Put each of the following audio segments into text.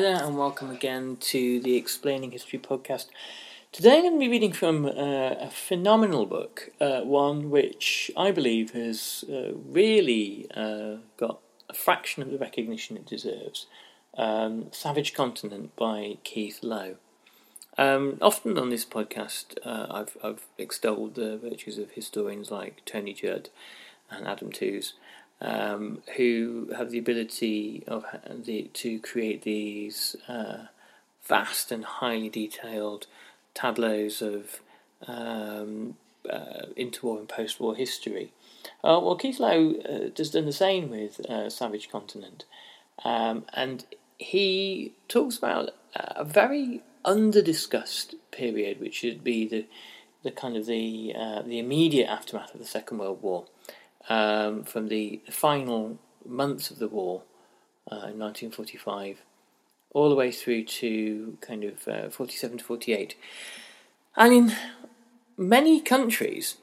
There, and welcome again to the Explaining History podcast. Today I'm going to be reading from uh, a phenomenal book, uh, one which I believe has uh, really uh, got a fraction of the recognition it deserves um, Savage Continent by Keith Lowe. Um, often on this podcast, uh, I've, I've extolled the virtues of historians like Tony Judt and Adam Tooze um, who have the ability of the, to create these uh, vast and highly detailed tableaus of um, uh, interwar and post-war history. Uh, well, Keith Lowe uh, has done the same with uh, Savage Continent, um, and he talks about a very under-discussed period, which would be the the kind of the uh, the immediate aftermath of the Second World War um, from the final months of the war uh, in 1945 all the way through to kind of uh, 47 to 48. And in many countries,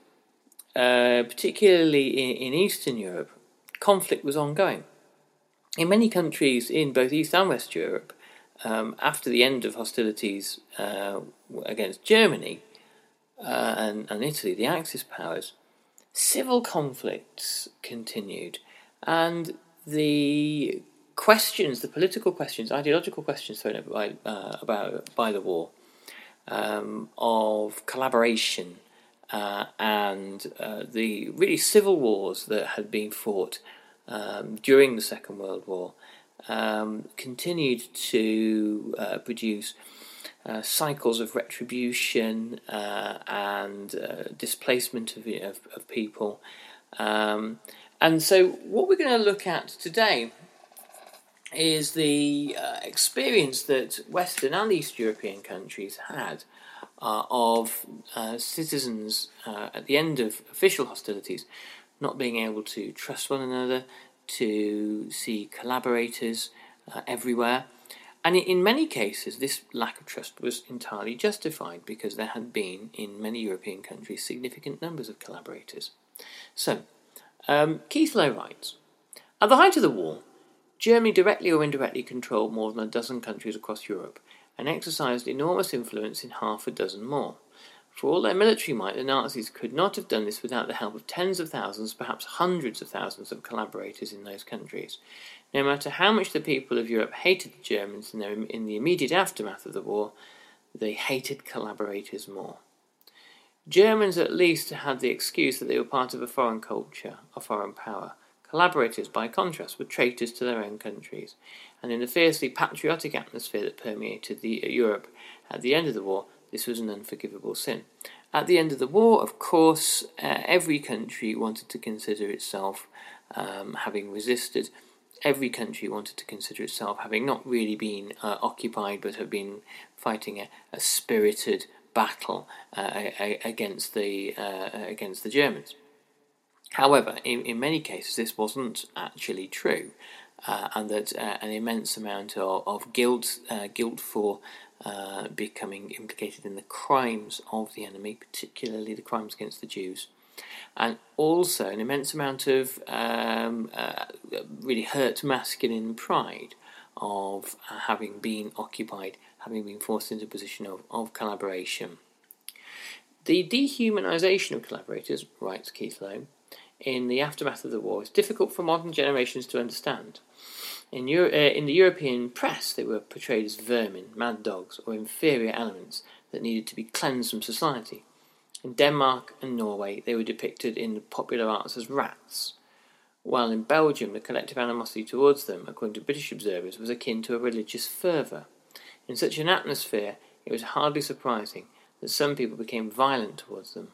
uh, particularly in, in Eastern Europe, conflict was ongoing. In many countries in both East and West Europe, um, after the end of hostilities uh, against Germany uh, and, and Italy, the Axis powers, civil conflicts continued, and the questions, the political questions, ideological questions thrown up by, uh, about by the war, um, of collaboration uh, and uh, the really civil wars that had been fought um, during the Second World War, um, continued to uh, produce uh, cycles of retribution uh, and uh, displacement of, of, of people. Um, and so, what we're going to look at today is the uh, experience that Western and East European countries had uh, of citizens at the end of official hostilities not being able to trust one another, to see collaborators everywhere. And in many cases, this lack of trust was entirely justified because there had been, in many European countries, significant numbers of collaborators. So, um, Keith Lowe writes At the height of the war, Germany directly or indirectly controlled more than a dozen countries across Europe and exercised enormous influence in half a dozen more. For all their military might, the Nazis could not have done this without the help of tens of thousands, perhaps hundreds of thousands of collaborators in those countries. No matter how much the people of Europe hated the Germans in, their, in the immediate aftermath of the war, they hated collaborators more. Germans at least had the excuse that they were part of a foreign culture, a foreign power. Collaborators, by contrast, were traitors to their own countries, and in the fiercely patriotic atmosphere that permeated the, Europe at the end of the war, this was an unforgivable sin. At the end of the war, of course, uh, every country wanted to consider itself um, having resisted every country wanted to consider itself having not really been uh, occupied but have been fighting a, a, spirited battle uh, against the uh, against the Germans. However, in, in many cases, this wasn't actually true, uh, and that uh, an immense amount of, of guilt uh, guilt for becoming implicated in the crimes of the enemy, particularly the crimes against the Jews, and also an immense amount of um, really hurt masculine pride of having been occupied having been forced into a position of, of collaboration. The dehumanisation of collaborators, writes Keith Lowe, in the aftermath of the war is difficult for modern generations to understand. In, Euro- uh, in the European press, they were portrayed as vermin, mad dogs, or inferior elements that needed to be cleansed from society. In Denmark and Norway, they were depicted in popular arts as rats, while in Belgium, the collective animosity towards them, according to British observers, was akin to a religious fervour. In such an atmosphere, it was hardly surprising that some people became violent towards them.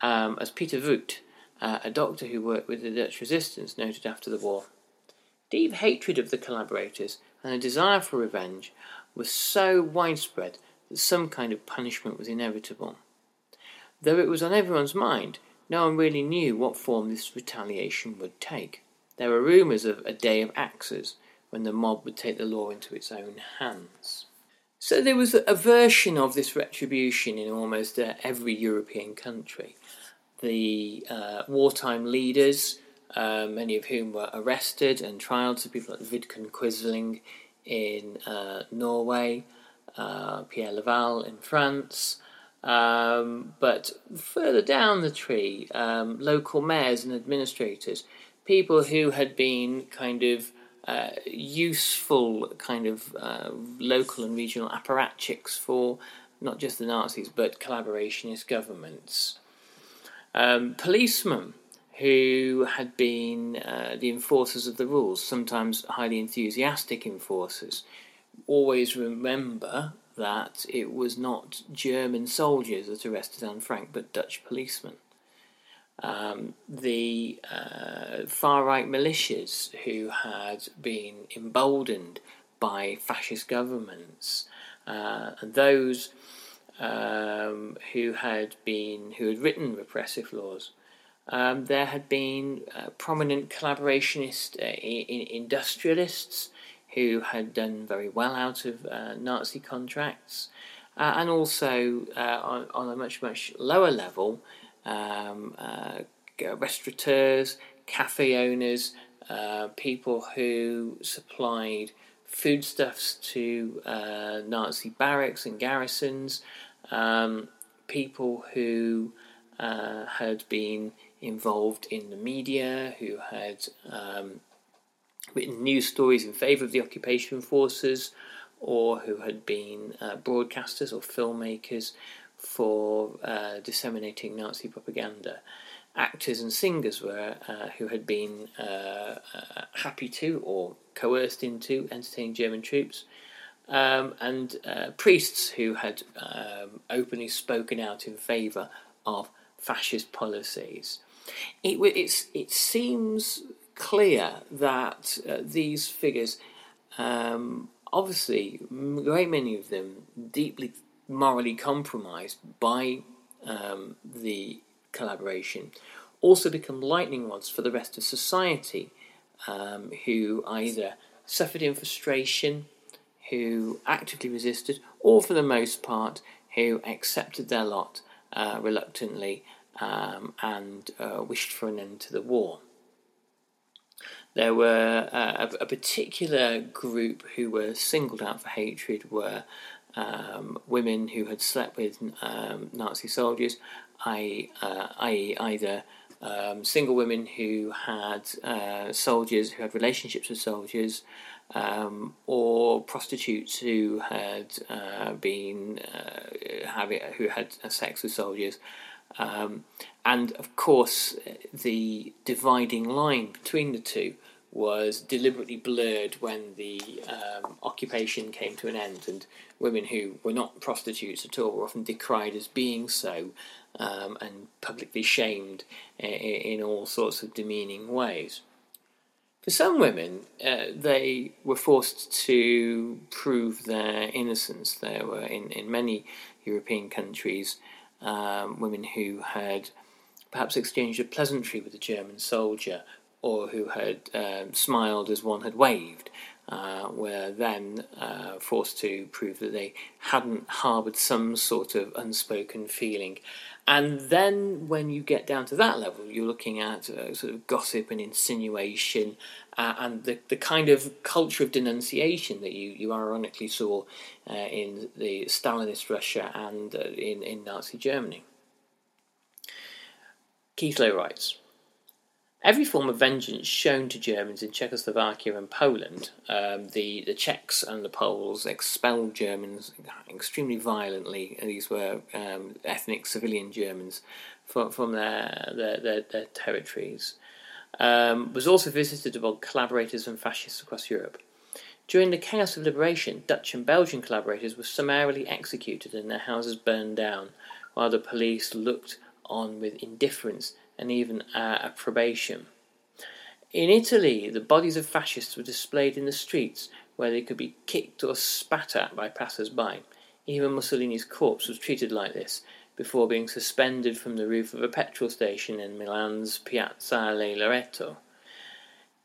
Um, as Peter Voet, uh, a doctor who worked with the Dutch resistance, noted after the war, deep hatred of the collaborators and a desire for revenge was so widespread that some kind of punishment was inevitable. Though it was on everyone's mind, no one really knew what form this retaliation would take. There were rumours of a day of axes when the mob would take the law into its own hands. So there was a version of this retribution in almost uh, every European country. The uh, wartime leaders, uh, many of whom were arrested and trialed, so people like Vidkun Quisling in uh, Norway, uh, Pierre Laval in France. Um, but further down the tree, um, local mayors and administrators, people who had been kind of uh, useful kind of uh, local and regional apparatchiks for not just the Nazis but collaborationist governments. Um, policemen who had been uh, the enforcers of the rules, sometimes highly enthusiastic enforcers, always remember that it was not German soldiers that arrested Anne Frank but Dutch policemen um, the uh, far right militias who had been emboldened by fascist governments, uh, and those um, who had been who had written repressive laws. Um, there had been uh, prominent collaborationist uh, in, industrialists who had done very well out of uh, Nazi contracts, uh, and also on, on, a much much lower level, um, uh, restaurateurs, cafe owners, uh, people who supplied foodstuffs to uh, Nazi barracks and garrisons, um, people who uh, had been involved in the media, who had um, written news stories in favour of the occupation forces, or who had been uh, broadcasters or filmmakers for uh, disseminating Nazi propaganda. Actors and singers were uh, who had been uh, uh happy to or coerced into entertaining German troops, um, and uh, priests who had um, openly spoken out in favour of fascist policies. It, it seems clear that uh, these figures, um, obviously, a great many of them deeply morally compromised by um, the collaboration also become lightning rods for the rest of society um, who either suffered in frustration, who actively resisted, or for the most part, who accepted their lot uh, reluctantly um, and uh, wished for an end to the war. There were uh, a, a, particular group who were singled out for hatred were um, women who had slept with um, Nazi soldiers, i.e., uh, either um, single women who had uh, soldiers who had relationships with soldiers, um, or prostitutes who had uh, been uh, having who had sex with soldiers. Um, and of course, the dividing line between the two was deliberately blurred when the um, occupation came to an end, and women who were not prostitutes at all were often decried as being so um, and publicly shamed in, in all sorts of demeaning ways. For some women, uh, they were forced to prove their innocence. There were, in, in many European countries, um, women who had perhaps exchanged a pleasantry with a German soldier or who had um, smiled as one had waved, uh, were then uh, forced to prove that they hadn't harboured some sort of unspoken feeling. And then, when you get down to that level, you're looking at uh, sort of gossip and insinuation uh, and the, the kind of culture of denunciation that you, you ironically saw uh, in the Stalinist Russia and uh, in, in Nazi Germany. Keith Lowe writes Every form of vengeance shown to Germans in Czechoslovakia and Poland, um, the, the Czechs and the Poles expelled Germans extremely violently. These were um, ethnic civilian Germans from, from their, their, their, their territories. Um, was also visited by collaborators and fascists across Europe. During the chaos of liberation, Dutch and Belgian collaborators were summarily executed and their houses burned down, while the police looked on with indifference and even uh, approbation. In Italy, the bodies of fascists were displayed in the streets where they could be kicked or spat at by passers by. Even Mussolini's corpse was treated like this before being suspended from the roof of a petrol station in Milan's Piazzale Loreto.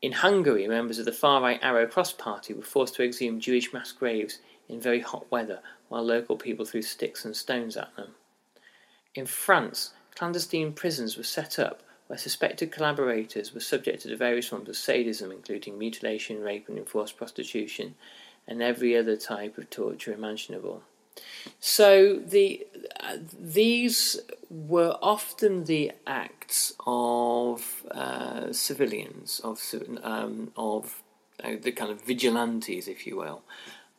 In Hungary, members of the far right Arrow Cross Party were forced to exhume Jewish mass graves in very hot weather while local people threw sticks and stones at them. In France, Clandestine prisons were set up where suspected collaborators were subjected to various forms of sadism, including mutilation, rape, and enforced prostitution, and every other type of torture imaginable. So the uh, these were often the acts of uh, civilians, of um, of uh, the kind of vigilantes, if you will,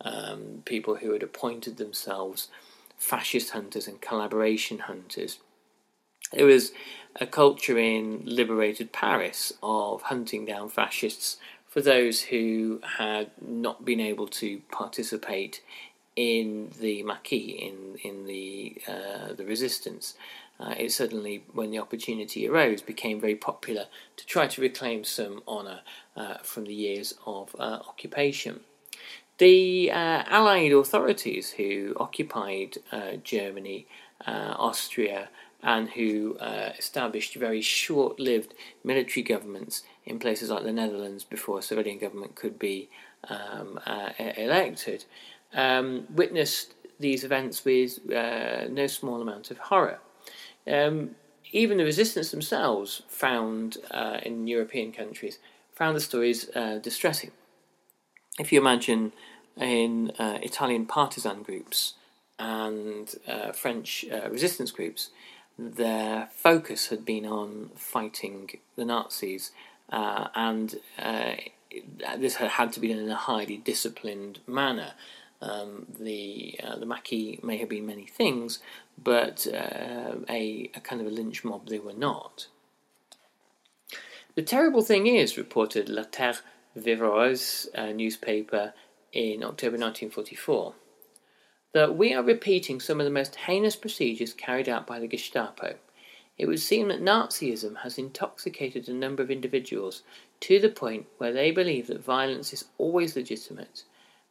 um, people who had appointed themselves fascist hunters and collaboration hunters there was a culture in liberated Paris of hunting down fascists for those who had not been able to participate in the Maquis, in in the uh, the resistance. Uh, it suddenly, when the opportunity arose, became very popular to try to reclaim some honour uh, from the years of uh, occupation. The uh, Allied authorities who occupied uh, Germany, Austria, and who uh, established very short lived military governments in places like the Netherlands before a civilian government could be um, uh, elected, um, witnessed these events with uh, no small amount of horror. Um, even the resistance themselves found uh, in European countries found the stories uh, distressing. If you imagine in uh, Italian partisan groups and French resistance groups, their focus had been on fighting the Nazis, uh, and uh, this had had to be done in a highly disciplined manner. Um, the uh, the Maquis may have been many things, but uh, a, a kind of a lynch mob they were not. The terrible thing is, reported La Terre Vivaroise newspaper in October 1944 that we are repeating some of the most heinous procedures carried out by the Gestapo. It would seem that Nazism has intoxicated a number of individuals to the point where they believe that violence is always legitimate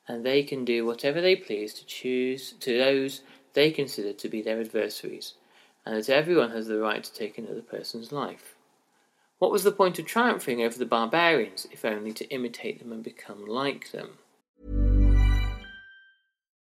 and they can do whatever they please to choose to those they consider to be their adversaries, and that everyone has the right to take another person's life. What was the point of triumphing over the barbarians if only to imitate them and become like them?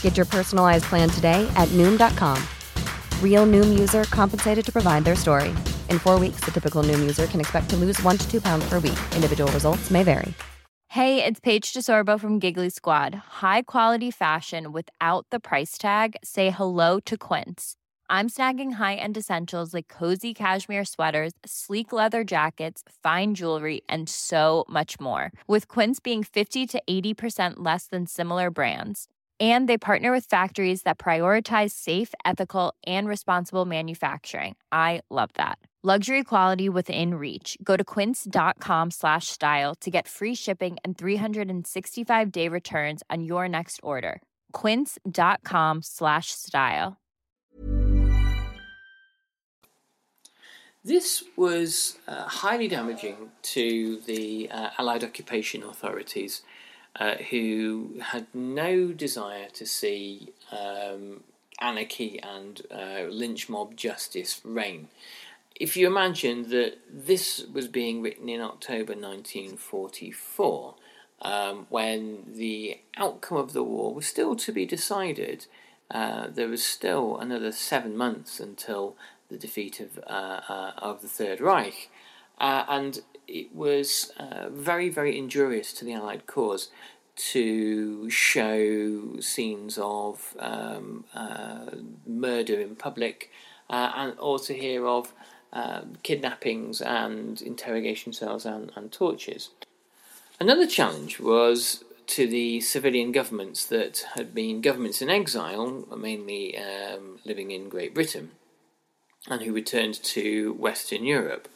Get your personalized plan today at noom.com. Real noom user compensated to provide their story. In four weeks, the typical Noom user can expect to lose one to two pounds per week. Individual results may vary. Hey, it's Paige DeSorbo from Giggly Squad. High quality fashion without the price tag? Say hello to Quince. I'm snagging high end essentials like cozy cashmere sweaters, sleek leather jackets, fine jewelry, and so much more. With Quince being 50 to 80% less than similar brands. And they partner with factories that prioritize safe, ethical, and responsible manufacturing. I love that. Luxury quality within reach. Go to quince.com slash style to get free shipping and 365 day returns on your next order. Quince.com slash style. This was uh, highly damaging to the uh, Allied occupation authorities, uh, who had no desire to see um, anarchy and uh, lynch mob justice reign. If you imagine that this was being written in October 1944, um, when the outcome of the war was still to be decided, uh, there was still another seven months until the defeat of uh, uh, of the Third Reich, uh, and it was uh, very very injurious to the Allied cause to show scenes of um, uh, murder in public, and also hear of um, kidnappings and interrogation cells and, and tortures. Another challenge was to the civilian governments that had been governments in exile, mainly um, living in Great Britain, and who returned to Western Europe.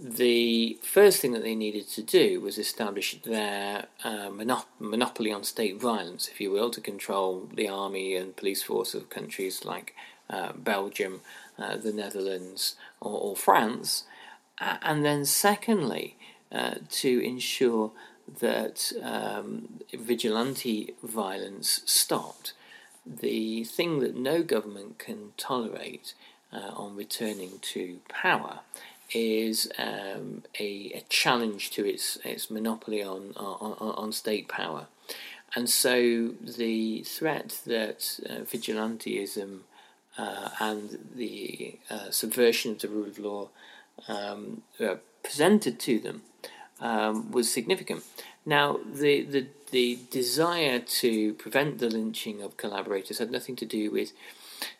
The first thing that they needed to do was establish their uh, monop- monopoly on state violence, if you will, to control the army and police force of countries like uh, Belgium, uh, the Netherlands, or, or France. and then, secondly, uh, to ensure that um, vigilante violence stopped. The thing that no government can tolerate uh, on returning to power is um, a, a, challenge to its its monopoly on, on, on state power, and so the threat that uh, vigilantism uh, and the uh, subversion of the rule of law um, presented to them um, was significant. Now, the, the the desire to prevent the lynching of collaborators had nothing to do with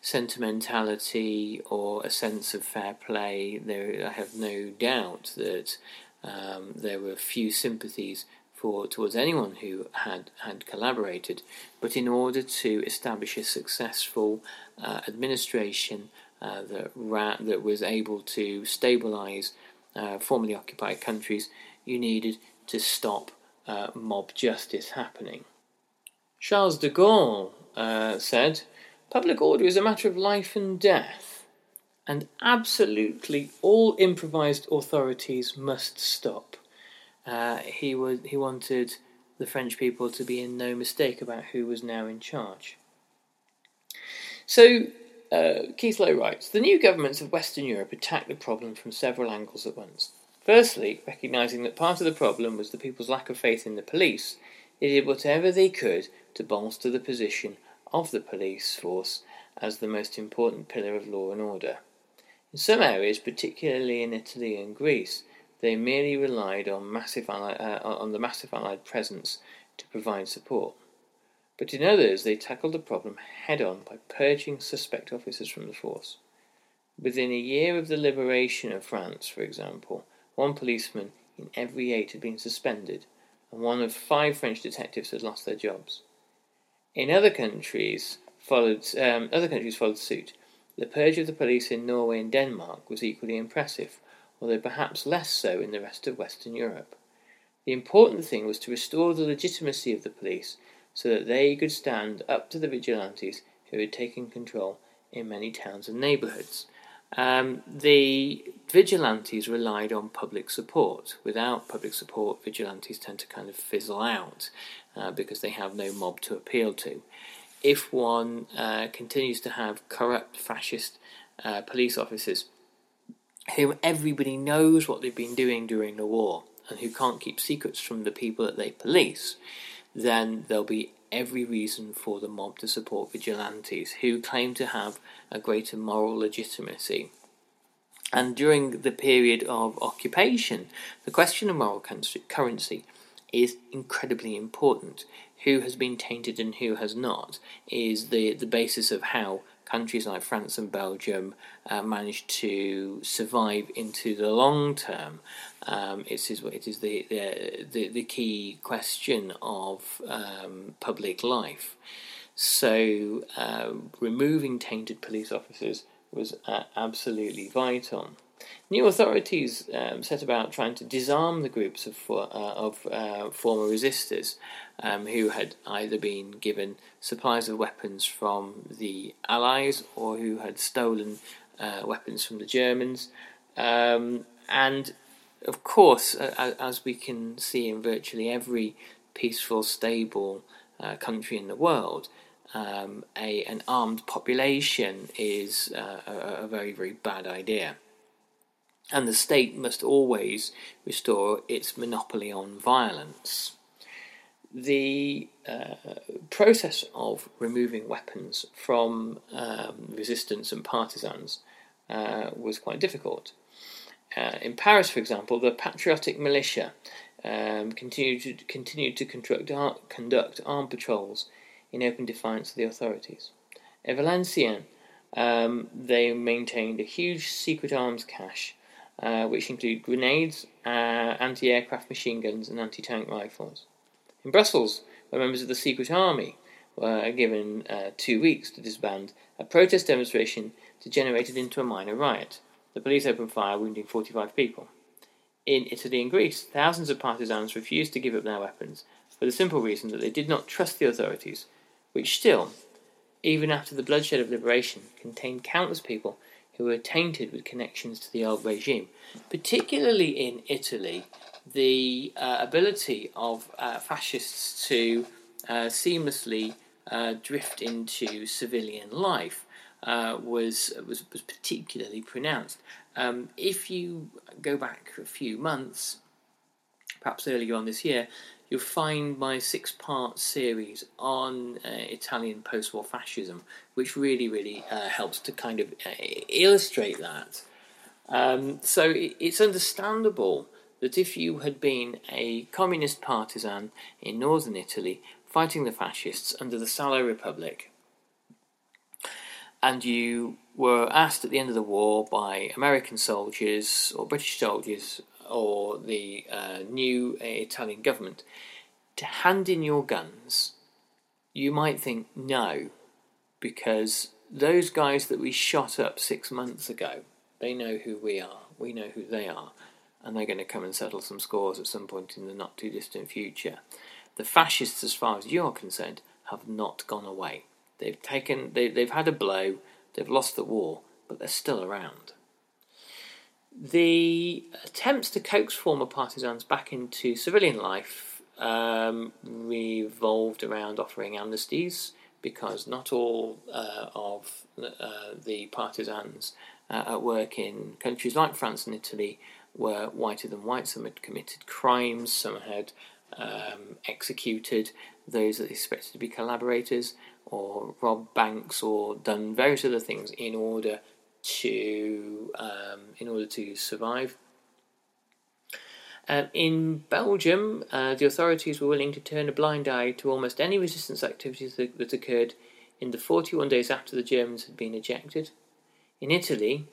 sentimentality or a sense of fair play. There, I have no doubt that um, there were few sympathies for towards anyone who had had collaborated, but in order to establish a successful uh, administration uh, that ra- that was able to stabilize uh, formerly occupied countries, you needed to stop uh, mob justice happening. Charles de Gaulle uh, said, Public order is a matter of life and death, and absolutely all improvised authorities must stop. Uh, he, would, he wanted the French people to be in no mistake about who was now in charge. So, uh, Keith Lowe writes The new governments of Western Europe attacked the problem from several angles at once. Firstly, recognising that part of the problem was the people's lack of faith in the police, they did whatever they could to bolster the position of the police force as the most important pillar of law and order. In some areas, particularly in Italy and Greece, they merely relied on, massive uh, on the massive Allied presence to provide support. But in others, they tackled the problem head on by purging suspect officers from the force. Within a year of the liberation of France, for example, one policeman in every eight had been suspended, and one of five French detectives had lost their jobs. In other countries, followed um, other countries followed suit. The purge of the police in Norway and Denmark was equally impressive, although perhaps less so in the rest of Western Europe. The important thing was to restore the legitimacy of the police so that they could stand up to the vigilantes who had taken control in many towns and neighbourhoods. Um, the vigilantes relied on public support. Without public support, vigilantes tend to kind of fizzle out uh, because they have no mob to appeal to. If one uh, continues to have corrupt fascist uh, police officers whom everybody knows what they've been doing during the war and who can't keep secrets from the people that they police, then there'll be every reason for the mob to support vigilantes who claim to have a greater moral legitimacy. And during the period of occupation, the question of moral currency is incredibly important. Who has been tainted and who has not is the, the basis of how countries like France and Belgium uh, managed to survive into the long term. Um, it is it is the the, the, the key question of um, public life. So uh, removing tainted police officers was uh, absolutely vital. New authorities um, set about trying to disarm the groups of, uh, of uh, former resistors um, who had either been given supplies of weapons from the Allies or who had stolen uh, weapons from the Germans. Um, and of course, as we can see in virtually every peaceful, stable uh, country in the world, um, a, an armed population is uh, a, a very, very bad idea and the state must always restore its monopoly on violence. The uh, process of removing weapons from um, resistance and partisans uh, was quite difficult. Uh, in Paris, for example, the patriotic militia um, continued to, continued to conduct, conduct armed patrols in open defiance of the authorities. In Valenciennes, um, they maintained a huge secret arms cache uh, which include grenades, uh, anti aircraft machine guns, and anti tank rifles. In Brussels, where members of the Secret Army were given uh, two weeks to disband, a protest demonstration degenerated into a minor riot. The police opened fire, wounding 45 people. In Italy and Greece, thousands of partisans refused to give up their weapons for the simple reason that they did not trust the authorities, which still, even after the bloodshed of liberation, contained countless people who were tainted with connections to the old regime. Particularly in Italy, the uh, ability of uh, fascists to uh, seamlessly uh, drift into civilian life uh, was, was, was particularly pronounced. Um, if you go back a few months, perhaps earlier on this year, you'll find my six part series on uh, Italian post war fascism, which really, really uh, helps to kind of uh, illustrate that. Um, so it's understandable that if you had been a communist partisan in northern Italy fighting the fascists under the Salo Republic, and you were asked at the end of the war by American soldiers or British soldiers or the uh, new uh, Italian government to hand in your guns, you might think no, because those guys that we shot up six months ago, they know who we are, we know who they are, and they're going to come and settle some scores at some point in the not too distant future. The fascists, as far as you're concerned, have not gone away. They've taken, they, they've had a blow, they've lost the war, but they're still around. The attempts to coax former partisans back into civilian life um, revolved around offering amnesties because not all uh, of uh, the partisans uh, at work in countries like France and Italy were whiter than white. Some had committed crimes, some had um, executed those that they suspected to be collaborators, or robbed banks, or done various other things in order to um, in order to survive. Um, in Belgium, uh, the authorities were willing to turn a blind eye to almost any resistance activities that, that occurred in the 41 days after the Germans had been ejected. In Italy,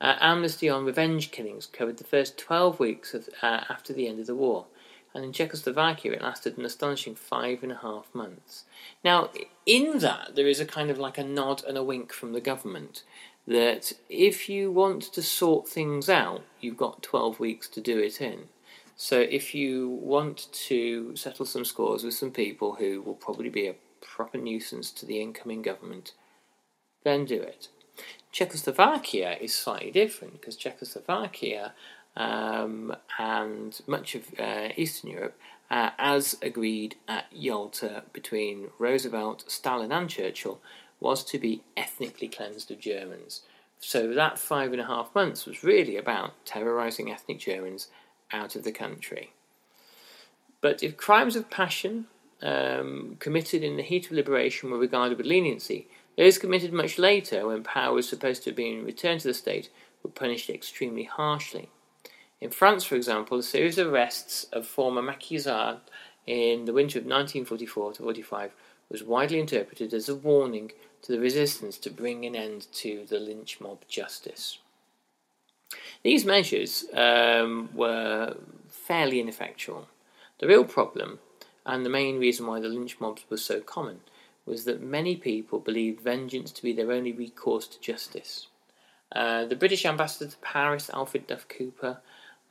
uh, amnesty on revenge killings covered the first 12 weeks of, uh, after the end of the war, and in Czechoslovakia it lasted an astonishing five and a half months. Now, in that, there is a kind of like a nod and a wink from the government that if you want to sort things out, you've got 12 weeks to do it in. So if you want to settle some scores with some people who will probably be a proper nuisance to the incoming government, then do it. Czechoslovakia is slightly different because Czechoslovakia um, and much of uh, Eastern Europe, uh, as agreed at Yalta between Roosevelt, Stalin, and Churchill, was to be ethnically cleansed of Germans. So that five and a half months was really about terrorising ethnic Germans out of the country. But if crimes of passion um, committed in the heat of liberation were regarded with leniency, those committed much later, when power was supposed to have been returned to the state, were punished extremely harshly. In France, for example, a series of arrests of former maquisards in the winter of 1944 to 45 was widely interpreted as a warning to the resistance to bring an end to the lynch mob justice. These measures um, were fairly ineffectual. The real problem, and the main reason why the lynch mobs were so common, was that many people believed vengeance to be their only recourse to justice. Uh, the British ambassador to Paris, Alfred Duff Cooper,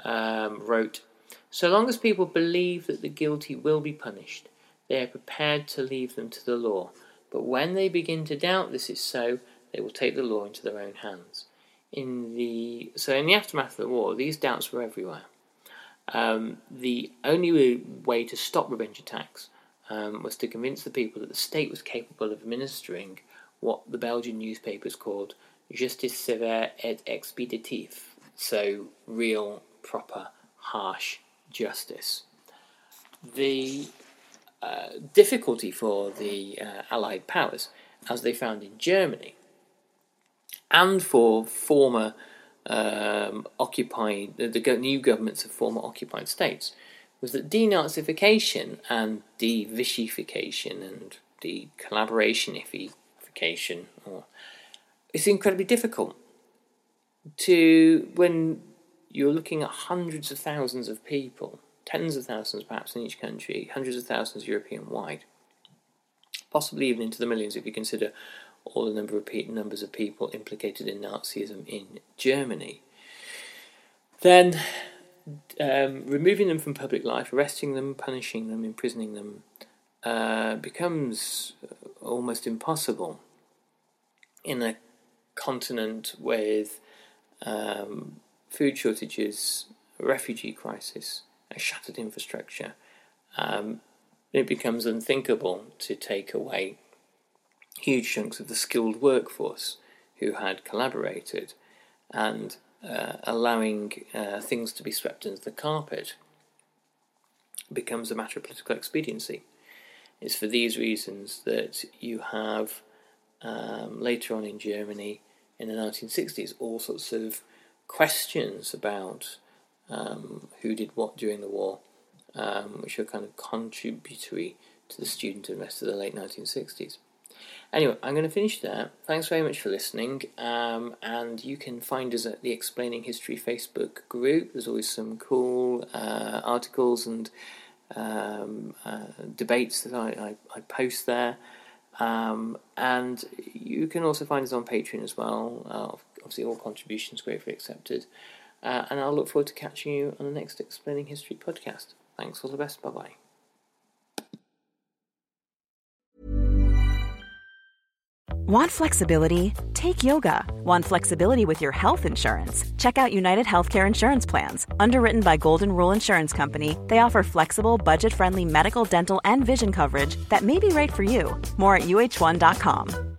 um, wrote So long as people believe that the guilty will be punished, they are prepared to leave them to the law. But when they begin to doubt this is so, they will take the law into their own hands. In the so in the aftermath of the war, these doubts were everywhere. Um, the only way to stop revenge attacks um, was to convince the people that the state was capable of administering what the Belgian newspapers called justice sévère et expéditive, so real, proper, harsh justice. The uh, difficulty for the uh, Allied powers, as they found in Germany, and for former um, occupied, the, the new governments of former occupied states, was that denazification and de-Vichyfication and de-collaborationification, or it's incredibly difficult to when you're looking at hundreds of thousands of people, tens of thousands perhaps in each country, hundreds of thousands European wide, possibly even into the millions if you consider all the number of numbers of people implicated in Nazism in Germany. Then um, removing them from public life, arresting them, punishing them, imprisoning them, uh, becomes almost impossible in a continent with um, food shortages, refugee crisis, a shattered infrastructure. Um, it becomes unthinkable to take away huge chunks of the skilled workforce who had collaborated and uh, allowing uh, things to be swept under the carpet becomes a matter of political expediency. It's for these reasons that you have um, later on in Germany in the 1960s all sorts of questions about um, who did what during the war, um, which are kind of contributory to the student and rest of the late 1960s. Anyway, I'm going to finish there. Thanks very much for listening. Um, and you can find us at the Explaining History Facebook group. There's always some cool uh, articles and um, uh, debates that I, I, I post there. Um, and you can also find us on Patreon as well. Uh, obviously, all contributions gratefully accepted. Uh, and I'll look forward to catching you on the next Explaining History podcast. Thanks, all the best. Bye bye. Want flexibility? Take yoga. Want flexibility with your health insurance? Check out United Healthcare Insurance Plans. Underwritten by Golden Rule Insurance Company, they offer flexible, budget friendly medical, dental, and vision coverage that may be right for you. More at uh1.com.